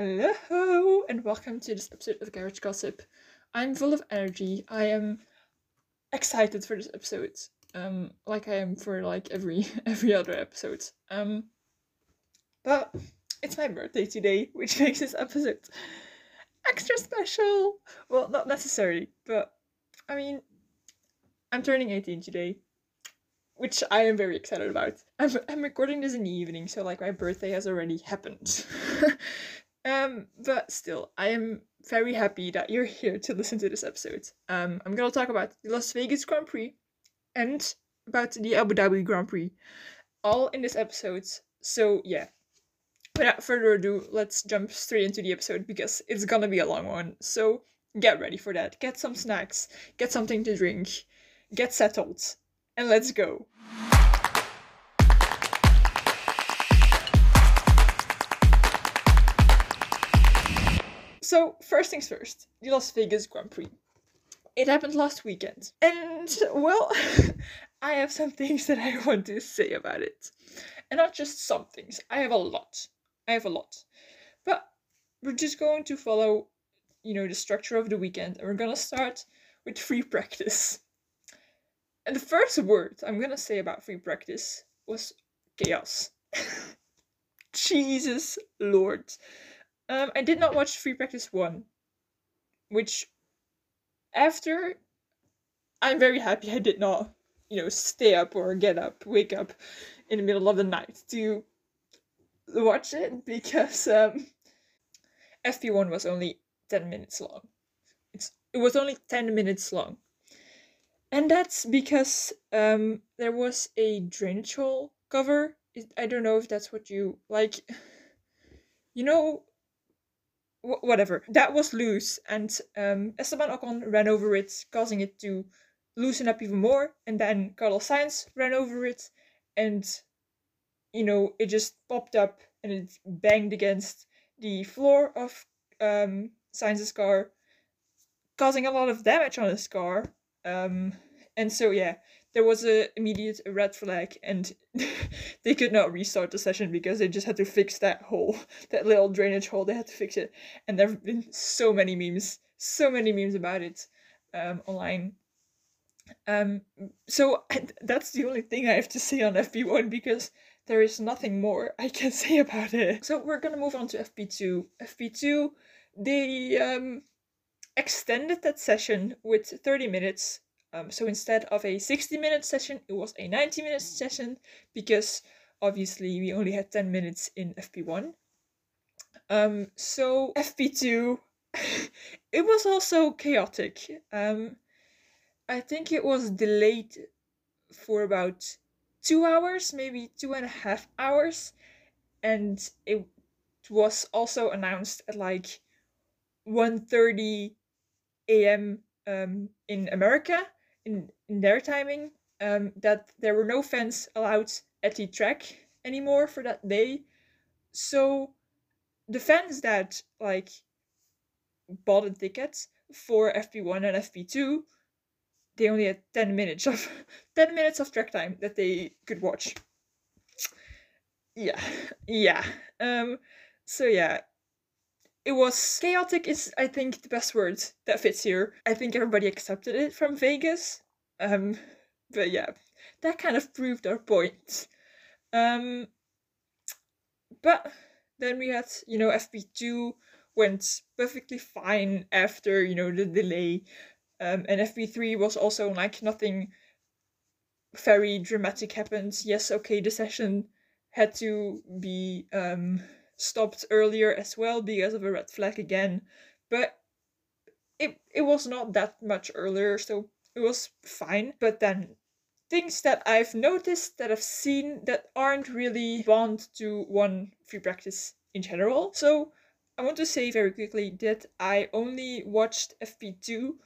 Hello and welcome to this episode of Garage Gossip. I'm full of energy. I am excited for this episode. Um, like I am for like every every other episode. Um, but it's my birthday today, which makes this episode extra special. Well, not necessarily, but I mean, I'm turning 18 today, which I am very excited about. I'm I'm recording this in the evening, so like my birthday has already happened. um, but still, I am very happy that you're here to listen to this episode. Um, I'm gonna talk about the Las Vegas Grand Prix and about the Abu Dhabi Grand Prix, all in this episode. So yeah, without further ado, let's jump straight into the episode because it's gonna be a long one. So get ready for that. Get some snacks, get something to drink, get settled, and let's go. So, first things first, the Las Vegas Grand Prix. It happened last weekend. And, well, I have some things that I want to say about it. And not just some things, I have a lot. I have a lot. But we're just going to follow, you know, the structure of the weekend. And we're going to start with free practice. And the first word I'm going to say about free practice was chaos. Jesus Lord. Um, I did not watch Free Practice 1, which after I'm very happy I did not, you know, stay up or get up, wake up in the middle of the night to watch it because um, FP1 was only 10 minutes long. It's it was only 10 minutes long. And that's because um, there was a drainage hole cover. I don't know if that's what you like. You know, wh- whatever. That was loose, and um, Esteban Ocon ran over it, causing it to loosen up even more. And then Carlos Sainz ran over it, and you know it just popped up and it banged against the floor of um, Sainz's car, causing a lot of damage on his car. Um, and so yeah, there was a immediate red flag, and they could not restart the session because they just had to fix that hole, that little drainage hole. They had to fix it, and there have been so many memes, so many memes about it um, online. Um, so that's the only thing I have to say on FP1 because there is nothing more I can say about it. So we're gonna move on to FP2. FP2, they um, extended that session with 30 minutes um, so instead of a 60 minute session, it was a 90 minute session because obviously we only had 10 minutes in FP1. Um, so FP2, it was also chaotic. Um, I think it was delayed for about two hours, maybe two and a half hours, and it was also announced at like 1.30 a.m. Um, in America in, in their timing um, that there were no fans allowed at the track anymore for that day. So the fans that like bought a ticket for FP1 and FP2, they only had 10 minutes of 10 minutes of track time that they could watch. Yeah. Yeah. Um so yeah, it was chaotic is i think the best word that fits here. I think everybody accepted it from vegas. Um but yeah that kind of proved our point. Um but then we had you know fp2 went perfectly fine after you know the delay. Um and fp3 was also like nothing very dramatic happened yes okay the session had to be um stopped earlier as well because of a red flag again. But it it was not that much earlier, so it was fine. But then things that I've noticed that I've seen that aren't really bound to one free practice in general. So I want to say very quickly that I only watched FP2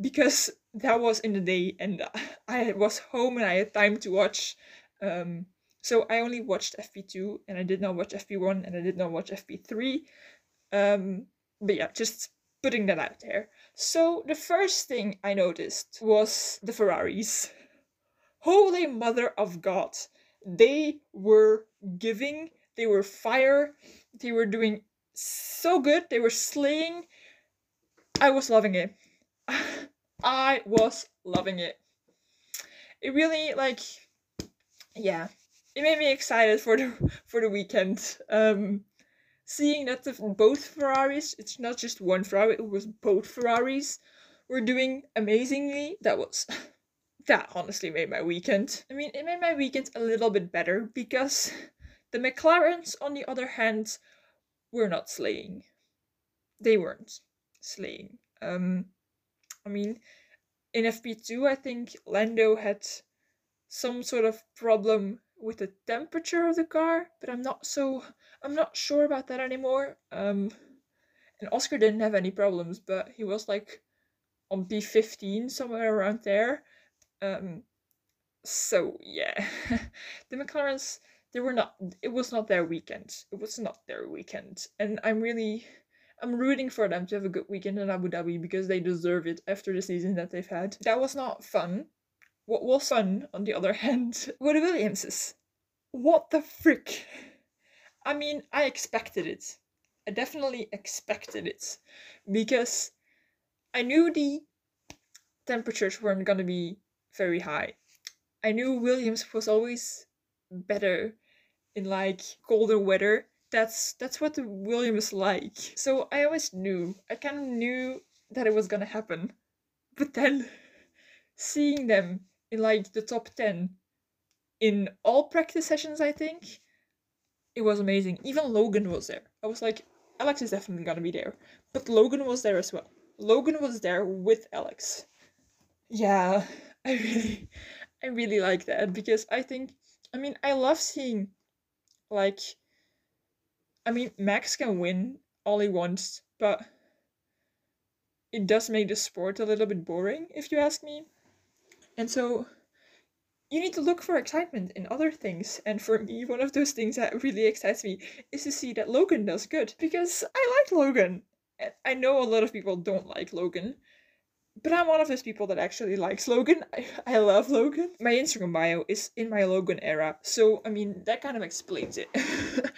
because that was in the day and I was home and I had time to watch um, so I only watched FP2 and I did not watch FP1 and I did not watch FP3. Um, but yeah, just putting that out there. So the first thing I noticed was the Ferraris. Holy Mother of God. They were giving, they were fire, they were doing so good. They were slaying. I was loving it. I was loving it. It really like yeah, it made me excited for the for the weekend. Um seeing that the, both Ferraris, it's not just one Ferrari, it was both Ferraris were doing amazingly. That was that honestly made my weekend. I mean, it made my weekend a little bit better because the McLarens, on the other hand, were not slaying. They weren't slaying. Um, I mean, in FP2, I think Lando had some sort of problem with the temperature of the car, but I'm not so I'm not sure about that anymore. Um, and Oscar didn't have any problems, but he was like on P15 somewhere around there. Um, so yeah, the McLarens they were not. It was not their weekend. It was not their weekend, and I'm really. I'm rooting for them to have a good weekend in Abu Dhabi because they deserve it after the season that they've had. That was not fun. Fun, on the other hand, were the Williamses. What the frick? I mean, I expected it. I definitely expected it because I knew the temperatures weren't gonna be very high. I knew Williams was always better in like colder weather. That's that's what the Williams like. So I always knew. I kind of knew that it was gonna happen. But then seeing them in like the top 10 in all practice sessions, I think, it was amazing. Even Logan was there. I was like, Alex is definitely gonna be there. But Logan was there as well. Logan was there with Alex. Yeah, I really I really like that because I think I mean I love seeing like I mean Max can win all he wants, but it does make the sport a little bit boring if you ask me. And so you need to look for excitement in other things. And for me, one of those things that really excites me is to see that Logan does good because I like Logan. I know a lot of people don't like Logan, but I'm one of those people that actually likes Logan. I, I love Logan. My Instagram bio is in my Logan era, so I mean, that kind of explains it.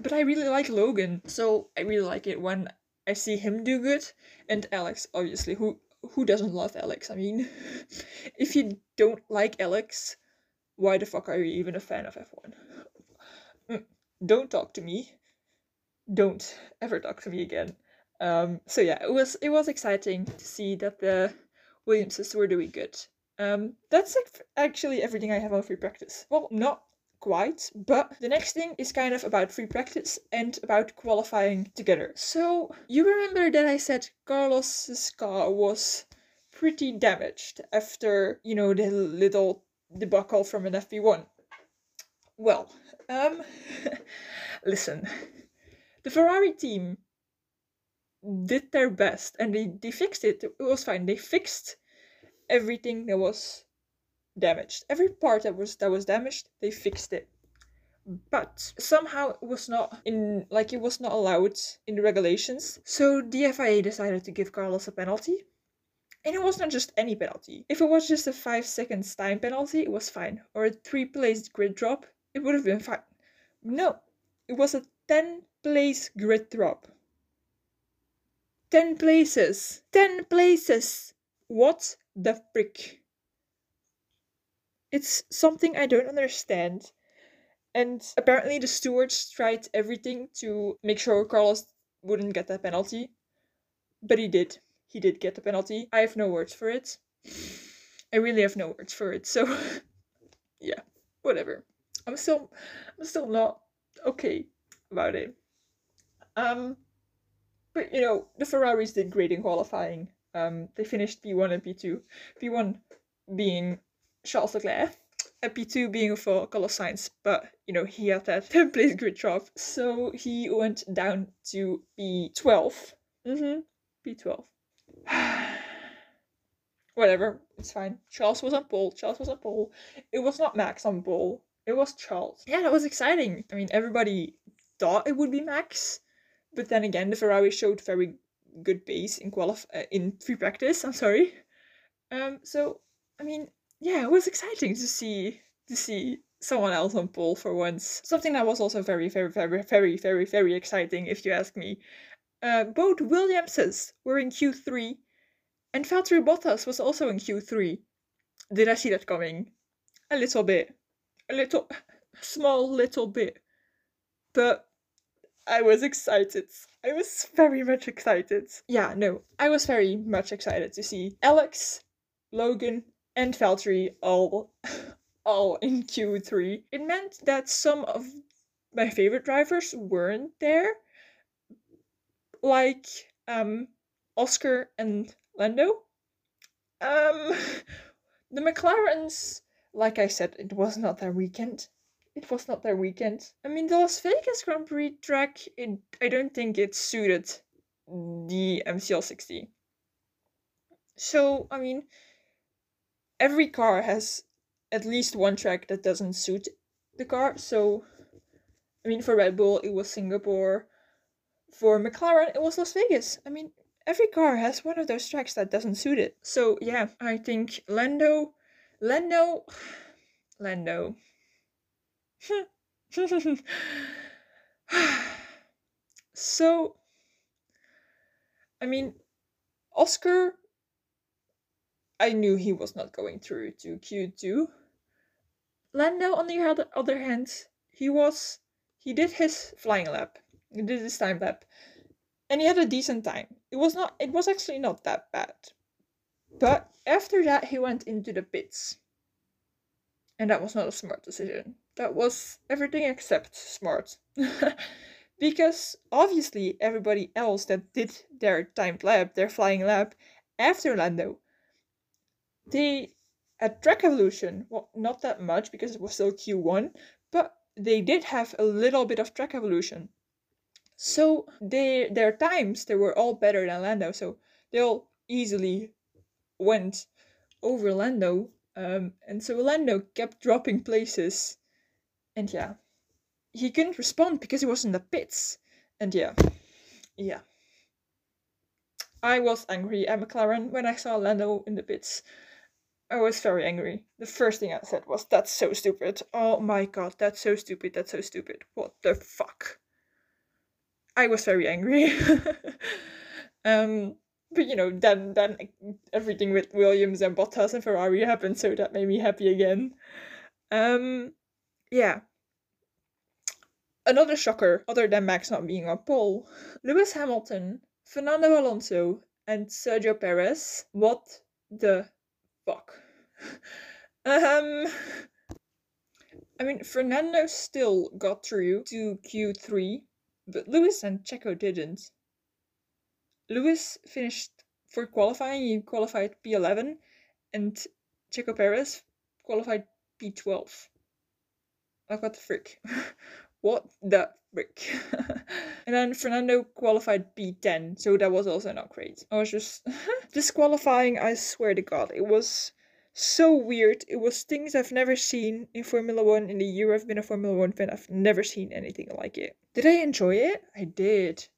but I really like Logan, so I really like it when I see him do good. And Alex, obviously, who who doesn't love Alex? I mean, if you don't like Alex, why the fuck are you even a fan of F1? Mm, don't talk to me. Don't ever talk to me again. Um, so yeah, it was it was exciting to see that the Williamses were doing good. Um, that's actually everything I have on free practice. Well, not quite, but the next thing is kind of about free practice and about qualifying together. So you remember that I said Carlos's car was pretty damaged after, you know, the little debacle from an FP1. Well, um, listen, the Ferrari team did their best and they, they fixed it. It was fine. They fixed everything that was damaged. Every part that was that was damaged, they fixed it. But somehow it was not in like it was not allowed in the regulations. So the FIA decided to give Carlos a penalty. And it was not just any penalty. If it was just a 5 seconds time penalty, it was fine. Or a 3 place grid drop, it would have been fine. No, it was a 10 place grid drop. 10 places! 10 places! What the frick? It's something I don't understand. And apparently, the stewards tried everything to make sure Carlos wouldn't get that penalty. But he did. He did get the penalty. I have no words for it. I really have no words for it. So, yeah, whatever. I'm still, I'm still not okay about it. Um, but you know, the Ferraris did great in qualifying. Um, they finished P1 and P2. P1 being Charles Leclerc. And P2 being for Carlos Sainz, but you know, he had that 10 place grid drop, so he went down to P12. Mm-hmm. P12. Whatever, it's fine. Charles was on pole. Charles was on pole. It was not Max on pole. It was Charles. Yeah, that was exciting. I mean, everybody thought it would be Max, but then again, the Ferrari showed very good pace in qualif- uh, in free practice. I'm sorry. Um, so I mean, yeah, it was exciting to see to see someone else on pole for once. Something that was also very, very, very, very, very, very exciting, if you ask me. Uh, both Williamses were in Q3, and Valtteri Bottas was also in Q3. Did I see that coming? A little bit. A little, small little bit. But I was excited. I was very much excited. Yeah, no, I was very much excited to see Alex, Logan, and Valtteri all all in Q3. It meant that some of my favorite drivers weren't there, like um, Oscar and Lando. Um, the McLarens, like I said, it was not their weekend. It was not their weekend. I mean, the Las Vegas Grand Prix track, it, I don't think it suited the MCL60. So, I mean, every car has at least one track that doesn't suit the car. So, I mean, for Red Bull, it was Singapore. For McLaren, it was Las Vegas. I mean, every car has one of those tracks that doesn't suit it. So, yeah, I think Lando, Lando, Lando. so, I mean, Oscar, I knew he was not going through to Q2 Lando, on the other hand, he was he did his flying lap, he did his time lap, and he had a decent time. It was not it was actually not that bad. But after that he went into the pits. And that was not a smart decision. That was everything except smart. because obviously everybody else that did their timed lap, their flying lap after Lando, they at Track Evolution, well, not that much because it was still Q1, but they did have a little bit of Track Evolution. So they their times they were all better than Lando, so they all easily went over Lando. Um, and so Lando kept dropping places, and yeah, he couldn't respond because he was in the pits. And yeah, yeah. I was angry at McLaren when I saw Lando in the pits. I was very angry. The first thing I said was, That's so stupid. Oh my god, that's so stupid, that's so stupid. What the fuck? I was very angry. um, but you know, then then everything with Williams and Bottas and Ferrari happened, so that made me happy again. Um, yeah. Another shocker, other than Max not being on pole, Lewis Hamilton, Fernando Alonso, and Sergio Perez. What the fuck? Um, I mean, Fernando still got through to Q3, but Lewis and Checo didn't. Lewis finished for qualifying, he qualified P11, and Checo Perez qualified P12. Like, what the frick? what the frick? and then Fernando qualified P10, so that was also not great. I was just disqualifying, I swear to God. It was so weird. It was things I've never seen in Formula One. In the year I've been a Formula One fan, I've never seen anything like it. Did I enjoy it? I did.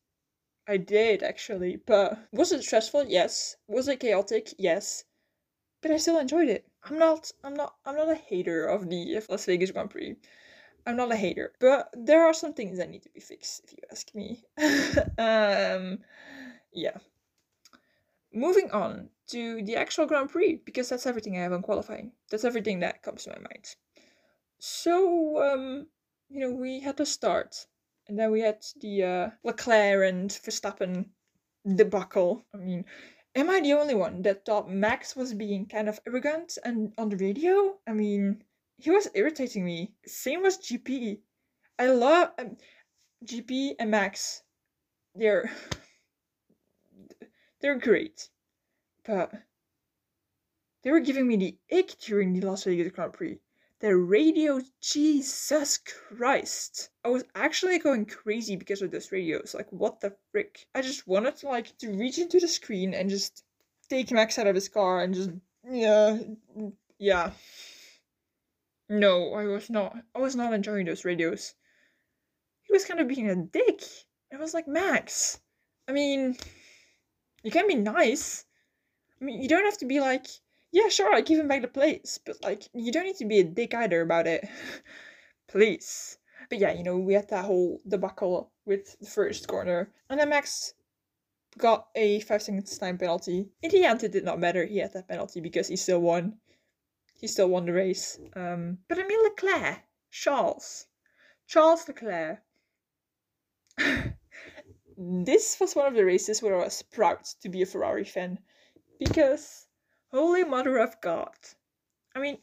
I did actually. But was it stressful? Yes. Was it chaotic? Yes. But I still enjoyed it. I'm not I'm not I'm not a hater of the Las Vegas Grand Prix. I'm not a hater. But there are some things that need to be fixed if you ask me. um yeah. Moving on to the actual Grand Prix, because that's everything I have on qualifying. That's everything that comes to my mind. So, um, you know, we had the start, and then we had the uh, Leclerc and Verstappen debacle. I mean, am I the only one that thought Max was being kind of arrogant and on the radio? I mean, he was irritating me. Same was GP. I love um, GP and Max. They're they're great. But they were giving me the ick during the Las Vegas Grand Prix. The radio, Jesus Christ. I was actually going crazy because of those radios. Like, what the frick? I just wanted to, like, to reach into the screen and just take Max out of his car and just, yeah, yeah. No, I was not. I was not enjoying those radios. He was kind of being a dick. I was like, Max, I mean, you can be nice. I mean, you don't have to be like, yeah, sure, I give him back the place, but like, you don't need to be a dick either about it. Please. But yeah, you know, we had that whole debacle with the first corner, and then Max got a five seconds time penalty. In the end, it did not matter. He had that penalty because he still won. He still won the race. Um, but I mean, Leclerc, Charles, Charles Leclerc. this was one of the races where I was proud to be a Ferrari fan because, holy mother of God. I mean,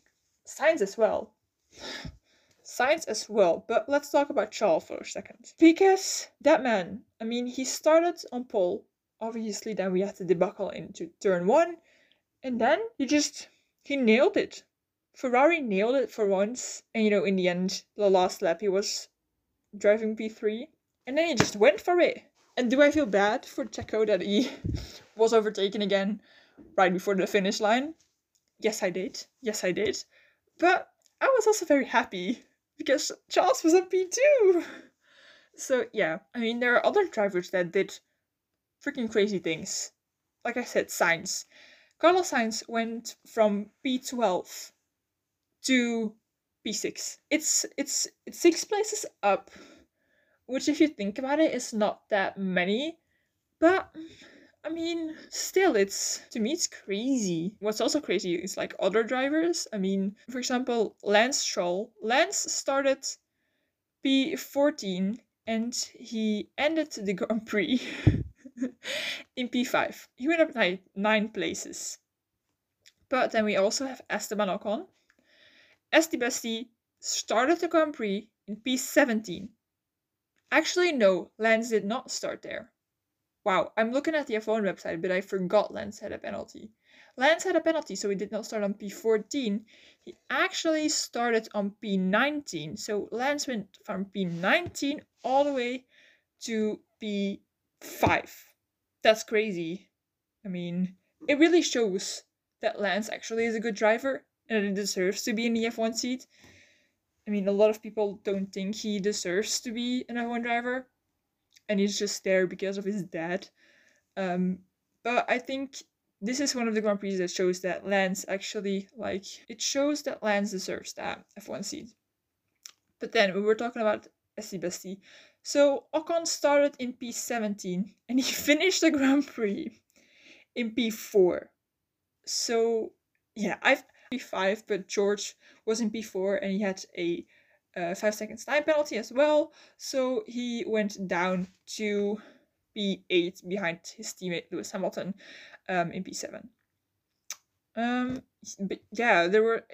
Sainz as well. Sainz as well, but let's talk about Charles for a second. Because that man, I mean, he started on pole. Obviously, then we had the debacle into turn one, and then he just he nailed it. Ferrari nailed it for once, and you know, in the end, the last lap he was driving P3, and then he just went for it. And do I feel bad for Checo that he was overtaken again right before the finish line? Yes, I did. Yes, I did. But I was also very happy because Charles was on P2. So, yeah, I mean, there are other drivers that did freaking crazy things. Like I said, Sainz. Carlos Sainz went from P12 to P6. It's it's it's six places up which if you think about it is not that many but I mean, still, it's to me, it's crazy. What's also crazy is like other drivers. I mean, for example, Lance Stroll. Lance started P14 and he ended the Grand Prix in P5. He went up nine, nine places. But then we also have Esteban Ocon. Esti started the Grand Prix in P17 Actually, no, Lance did not start there. Wow, I'm looking at the F1 website, but I forgot Lance had a penalty. Lance had a penalty, so he did not start on P14. He actually started on P19. So Lance went from P19 all the way to P5. That's crazy. I mean, it really shows that Lance actually is a good driver and it deserves to be in the F1 seat. I mean, a lot of people don't think he deserves to be an F1 driver, and he's just there because of his dad. Um, but I think this is one of the Grand Prix that shows that Lance actually, like, it shows that Lance deserves that F1 seat. But then we were talking about Esti So Ocon started in P17 and he finished the Grand Prix in P4. So yeah, I've P5, but George was in P4 and he had a uh, 5 seconds time penalty as well. So he went down to P8 behind his teammate Lewis Hamilton um, in P7. Um, but yeah, there were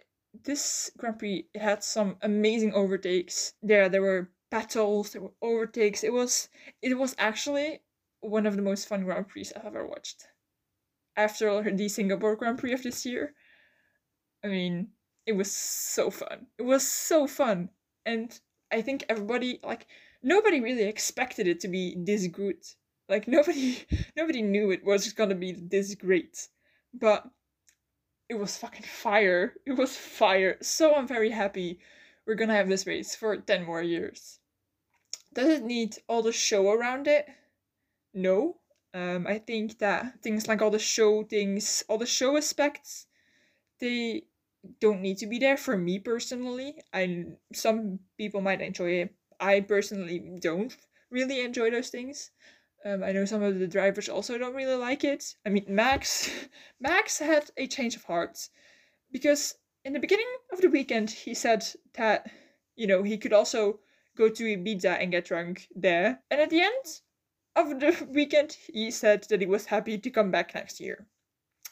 this Grand Prix had some amazing overtakes. There, there were battles, there were overtakes. It was it was actually one of the most fun Grand Prix I've ever watched. After the Singapore Grand Prix of this year, I mean, it was so fun. It was so fun. And I think everybody like nobody really expected it to be this good. Like nobody nobody knew it was gonna be this great. But it was fucking fire. It was fire. So I'm very happy we're gonna have this race for 10 more years. Does it need all the show around it? No. Um, I think that things like all the show things, all the show aspects, they don't need to be there for me personally. I some people might enjoy it. I personally don't really enjoy those things. Um, I know some of the drivers also don't really like it. I mean, Max, Max had a change of heart because in the beginning of the weekend he said that you know he could also go to Ibiza and get drunk there, and at the end of the weekend he said that he was happy to come back next year.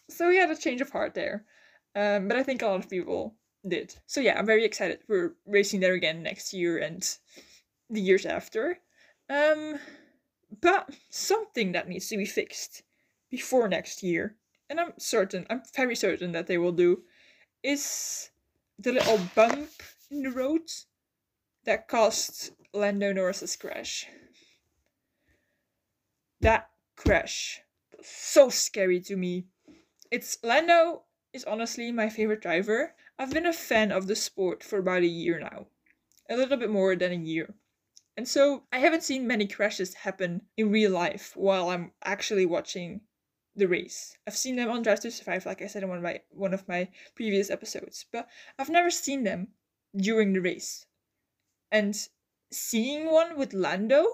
So he had a change of heart there. Um, but I think a lot of people did. So yeah, I'm very excited. We're racing there again next year and the years after. Um, but something that needs to be fixed before next year, and I'm certain, I'm very certain that they will do, is the little bump in the road that caused Lando Norris's crash. That crash so scary to me. It's Lando is honestly my favorite driver. I've been a fan of the sport for about a year now. A little bit more than a year. And so I haven't seen many crashes happen in real life while I'm actually watching the race. I've seen them on Drive to Survive, like I said in one of my one of my previous episodes, but I've never seen them during the race. And seeing one with Lando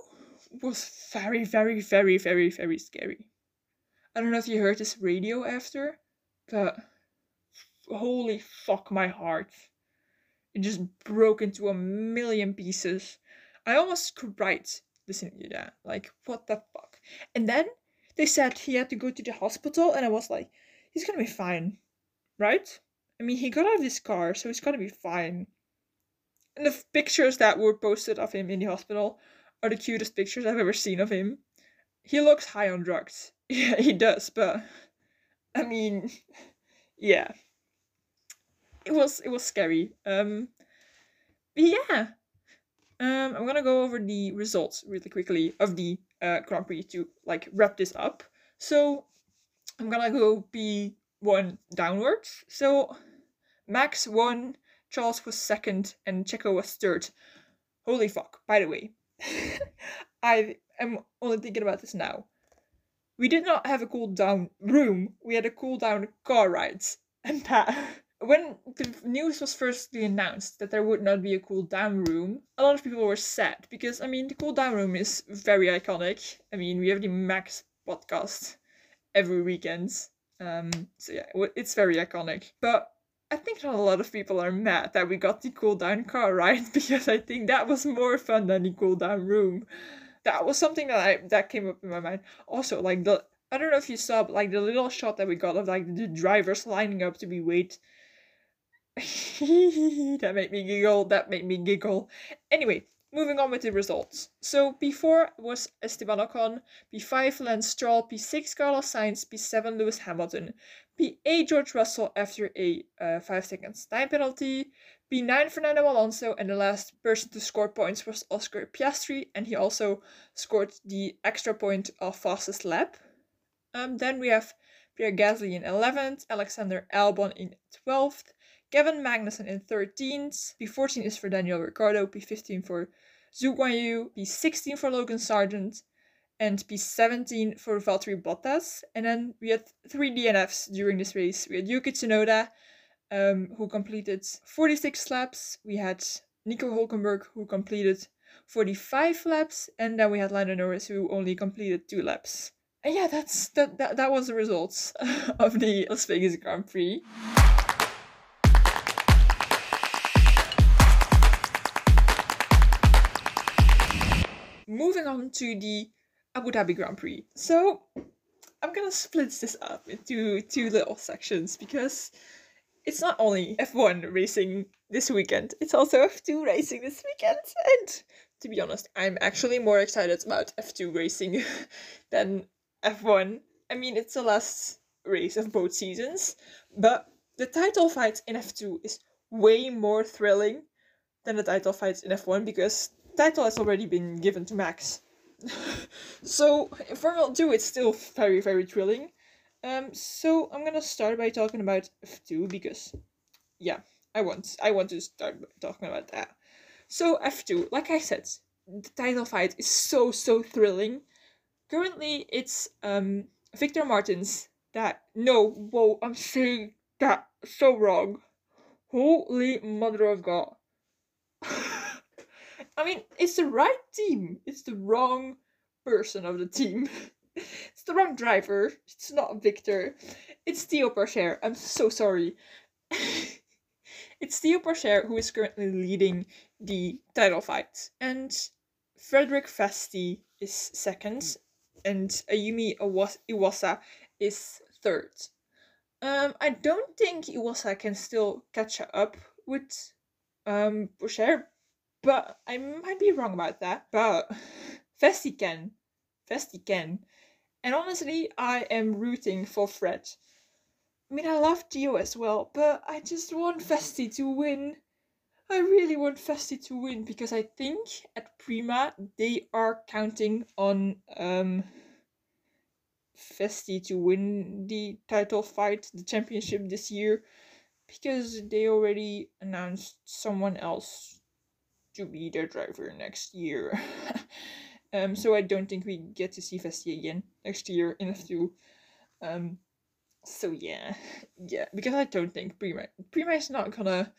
was very, very, very, very, very scary. I don't know if you heard this radio after, but holy fuck my heart. It just broke into a million pieces. I almost cried listening to that. Like, what the fuck? And then they said he had to go to the hospital, and I was like, he's gonna be fine, right? I mean, he got out of his car, so he's gonna be fine. And the pictures that were posted of him in the hospital are the cutest pictures I've ever seen of him. He looks high on drugs. Yeah, he does, but I mean, yeah. It was it was scary. Um yeah. Um I'm gonna go over the results really quickly of the uh, Grand Prix to like wrap this up. So I'm gonna go be one downwards. So Max won, Charles was second, and Checo was third. Holy fuck! By the way, I am only thinking about this now. We did not have a cool down room. We had a cool down car rides, and that when the news was firstly announced that there would not be a cool down room, a lot of people were sad because I mean the cool down room is very iconic. I mean we have the Max podcast every weekend, um, so yeah, it's very iconic. But I think not a lot of people are mad that we got the cool down car ride because I think that was more fun than the cool down room. That was something that I that came up in my mind. Also, like the I don't know if you saw, but like the little shot that we got of like the drivers lining up to be wait that made me giggle. That made me giggle. Anyway, moving on with the results. So P4 was Esteban Ocon, P5 Lance Stroll, P6 Carlos Sainz, P7 Lewis Hamilton, P8 George Russell after a uh, 5 seconds time penalty, P9 Fernando Alonso, and the last person to score points was Oscar Piastri, and he also scored the extra point of fastest lap. Um, then we have Pierre Gasly in 11th, Alexander Albon in 12th, Kevin Magnussen in 13th. P14 is for Daniel Ricciardo. P15 for Zhou Guanyu. P16 for Logan Sargeant. And P17 for Valtteri Bottas. And then we had three DNFs during this race. We had Yuki Tsunoda, um, who completed 46 laps. We had Nico Hulkenberg, who completed 45 laps. And then we had Lando Norris, who only completed two laps. And yeah, that's that, that, that was the results of the Las Vegas Grand Prix. Moving on to the Abu Dhabi Grand Prix. So I'm gonna split this up into two little sections because it's not only F1 racing this weekend, it's also F2 racing this weekend. And to be honest, I'm actually more excited about F2 racing than F1. I mean, it's the last race of both seasons, but the title fight in F2 is way more thrilling than the title fights in F1 because title has already been given to Max. so in Formula 2 it's still very very thrilling. Um so I'm gonna start by talking about F2 because yeah, I want I want to start talking about that. So F2, like I said, the title fight is so so thrilling. Currently it's um Victor Martins that no whoa I'm saying that so wrong. Holy mother of God. I mean, it's the right team. It's the wrong person of the team. it's the wrong driver. It's not Victor. It's Theo Pourchaire. I'm so sorry. it's Theo Pourchaire who is currently leading the title fight. And Frederik Vesti is second. And Ayumu Iwasa is third. Um, I don't think Iwasa can still catch up with um Pourchaire but I might be wrong about that. But Vesti can. Vesti can. And honestly, I am rooting for Fred. I mean, I love Gio as well, but I just want Vesti to win. I really want Vesti to win because I think at Prema they are counting on um Vesti to win the title fight, the championship this year, because they already announced someone else to be their driver next year. um, so I don't think we get to see Vesti again next year in F2. Um, so yeah, yeah, because I don't think Prema Prema is not gonna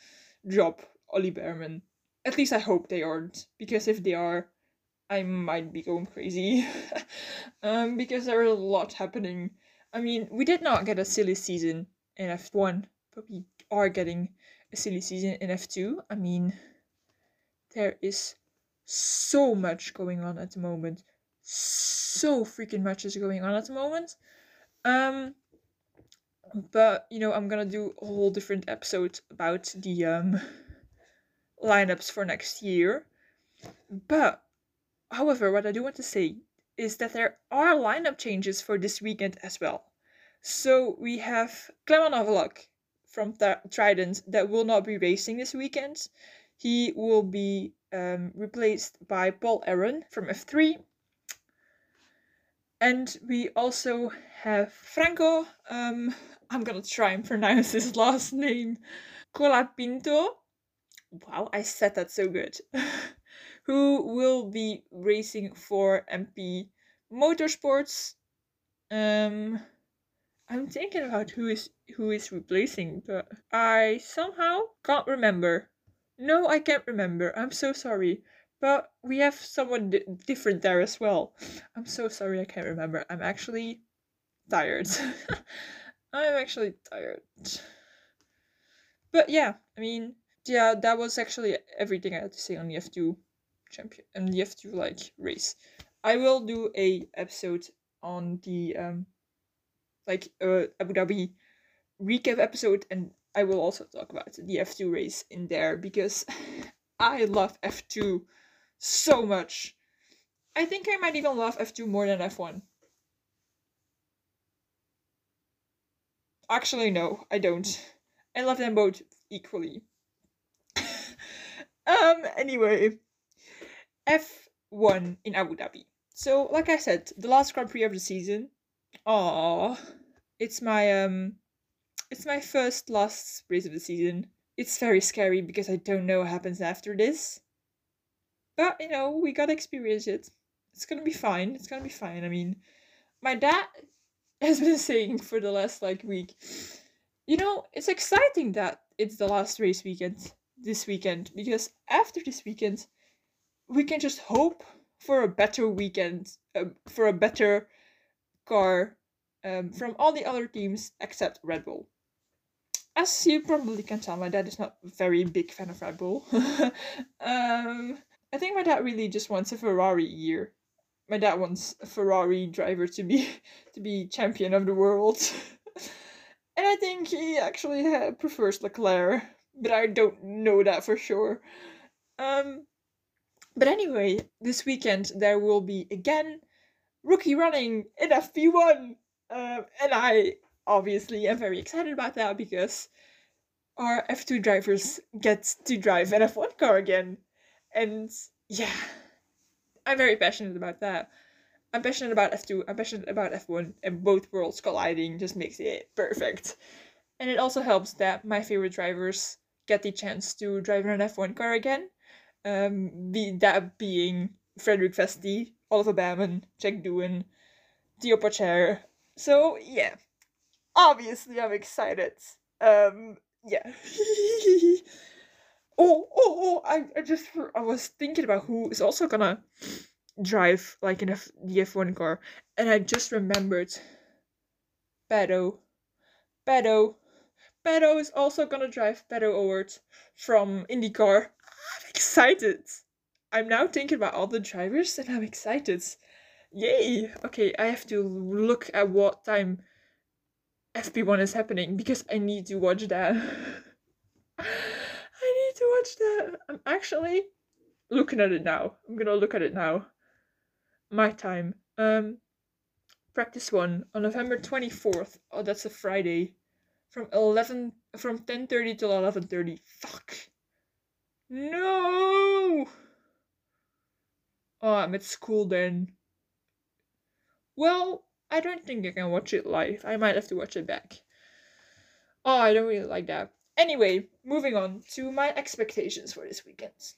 drop Ollie Bearman. At least I hope they aren't, because if they are, I might be going crazy. um, because there are a lot happening. I mean, we did not get a silly season in F1, but we are getting a silly season in F2. I mean, there is so much going on at the moment. So freaking much is going on at the moment. Um, but you know, I'm gonna do a whole different episode about the um lineups for next year. But however, what I do want to say is that there are lineup changes for this weekend as well. So we have Clement Novalak from Th- Trident that will not be racing this weekend. He will be um, replaced by Paul Aron from F3. And we also have Franco, um, I'm gonna try and pronounce his last name, Colapinto. Wow, I said that so good. Who will be racing for MP Motorsports. Um, I'm thinking about who is who is replacing, but I somehow can't remember. No, I can't remember. I'm so sorry. But we have someone different there as well. I'm so sorry I can't remember. I'm actually tired. I'm actually tired. But yeah, I mean, yeah, that was actually everything I had to say on the F2 champion and the F2 like race. I will do a episode on the um like uh Abu Dhabi recap episode and I will also talk about the F2 race in there because I love F2 so much. I think I might even love F2 more than F1. Actually, no, I don't. I love them both equally. um, anyway, F1 in Abu Dhabi. So, like I said, the last Grand Prix of the season. Aww, it's my um, it's my first last race of the season. It's very scary because I don't know what happens after this. But you know, we gotta experience it. It's gonna be fine. It's gonna be fine. I mean, my dad has been saying for the last like week, you know, it's exciting that it's the last race weekend this weekend because after this weekend, we can just hope for a better weekend, uh, for a better car um, from all the other teams except Red Bull. As you probably can tell, my dad is not a very big fan of Red Bull. um, I think my dad really just wants a Ferrari year. My dad wants a Ferrari driver to be to be champion of the world. and I think he actually uh, prefers Leclerc, but I don't know that for sure. Um, but anyway, this weekend there will be again rookie running in FP1. Um, and I obviously am very excited about that because our F2 drivers get to drive an F1 car again. And yeah, I'm very passionate about that. I'm passionate about F2, I'm passionate about F1, and both worlds colliding just makes it perfect. And it also helps that my favorite drivers get the chance to drive an F1 car again. Um, be that being Frederik Vesti, Oliver Bearman, Jack Doohan, Theo Pourchaire. So yeah, obviously I'm excited. Um, yeah. oh, oh, oh! I, I just I was thinking about who is also gonna drive like in a the F1 car, and I just remembered. Pato, Pato, Pato is also gonna drive Pato O'Ward from IndyCar. I'm excited. I'm now thinking about all the drivers, and I'm excited. Yay! Okay, I have to look at what time FP1 is happening because I need to watch that. I need to watch that. I'm actually looking at it now. I'm gonna look at it now. My time. Um practice one on November 24th. Oh that's a Friday. From eleven from 10.30 till 11.30. Fuck. No Oh I'm at school then. Well, I don't think I can watch it live. I might have to watch it back. Oh, I don't really like that. Anyway, moving on to my expectations for this weekend.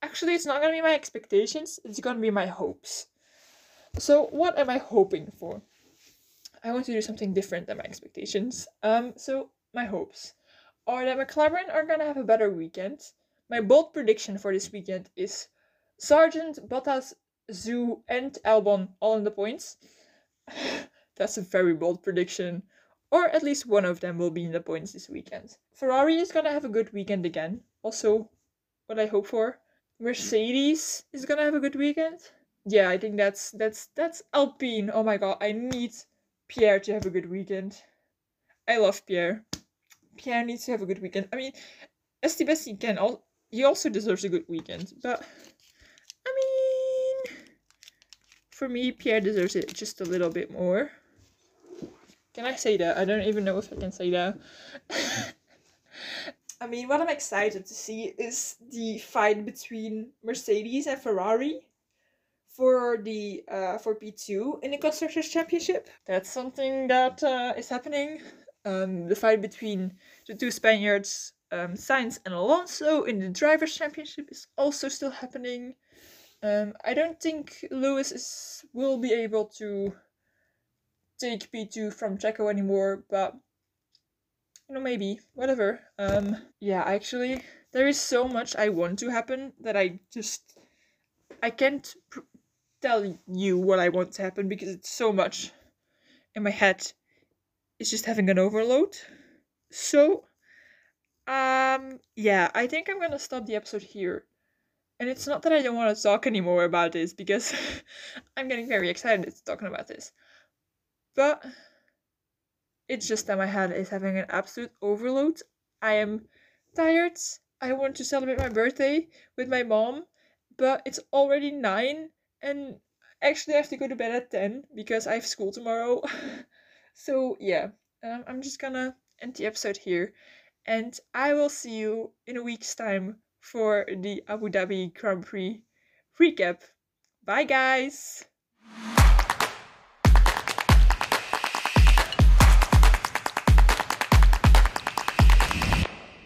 Actually, it's not gonna be my expectations, it's gonna be my hopes. So, what am I hoping for? I want to do something different than my expectations. Um, so my hopes are that McLaren are gonna have a better weekend. My bold prediction for this weekend is Sargeant, Bottas, Zhou, and Albon all in the points. That's a very bold prediction. Or at least one of them will be in the points this weekend. Ferrari is gonna have a good weekend again. Also, what I hope for. Mercedes is gonna have a good weekend. Yeah, I think that's that's that's Alpine. Oh my god, I need Pierre to have a good weekend. I love Pierre. Pierre needs to have a good weekend. I mean, Esteban can he also deserves a good weekend, but I mean, for me, Pierre deserves it just a little bit more. Can I say that? I don't even know if I can say that. I mean, what I'm excited to see is the fight between Mercedes and Ferrari for the uh, for P2 in the constructors championship. That's something that uh, is happening. Um, the fight between the two Spaniards, um, Sainz and Alonso, in the drivers championship is also still happening. Um, I don't think Lewis is will be able to take P2 from Checo anymore, but you know, maybe, whatever. Um, yeah, actually, there is so much I want to happen that I just, I can't tell you what I want to happen because it's so much in my head. It's just having an overload. So, um, yeah, I think I'm gonna stop the episode here. And it's not that I don't want to talk anymore about this because I'm getting very excited talking about this. But it's just that my head is having an absolute overload. I am tired. I want to celebrate my birthday with my mom, but it's already 9 and actually I have to go to bed at 10 because I have school tomorrow. so, yeah, um, I'm just gonna end the episode here and I will see you in a week's time for the Abu Dhabi Grand Prix recap. Bye, guys!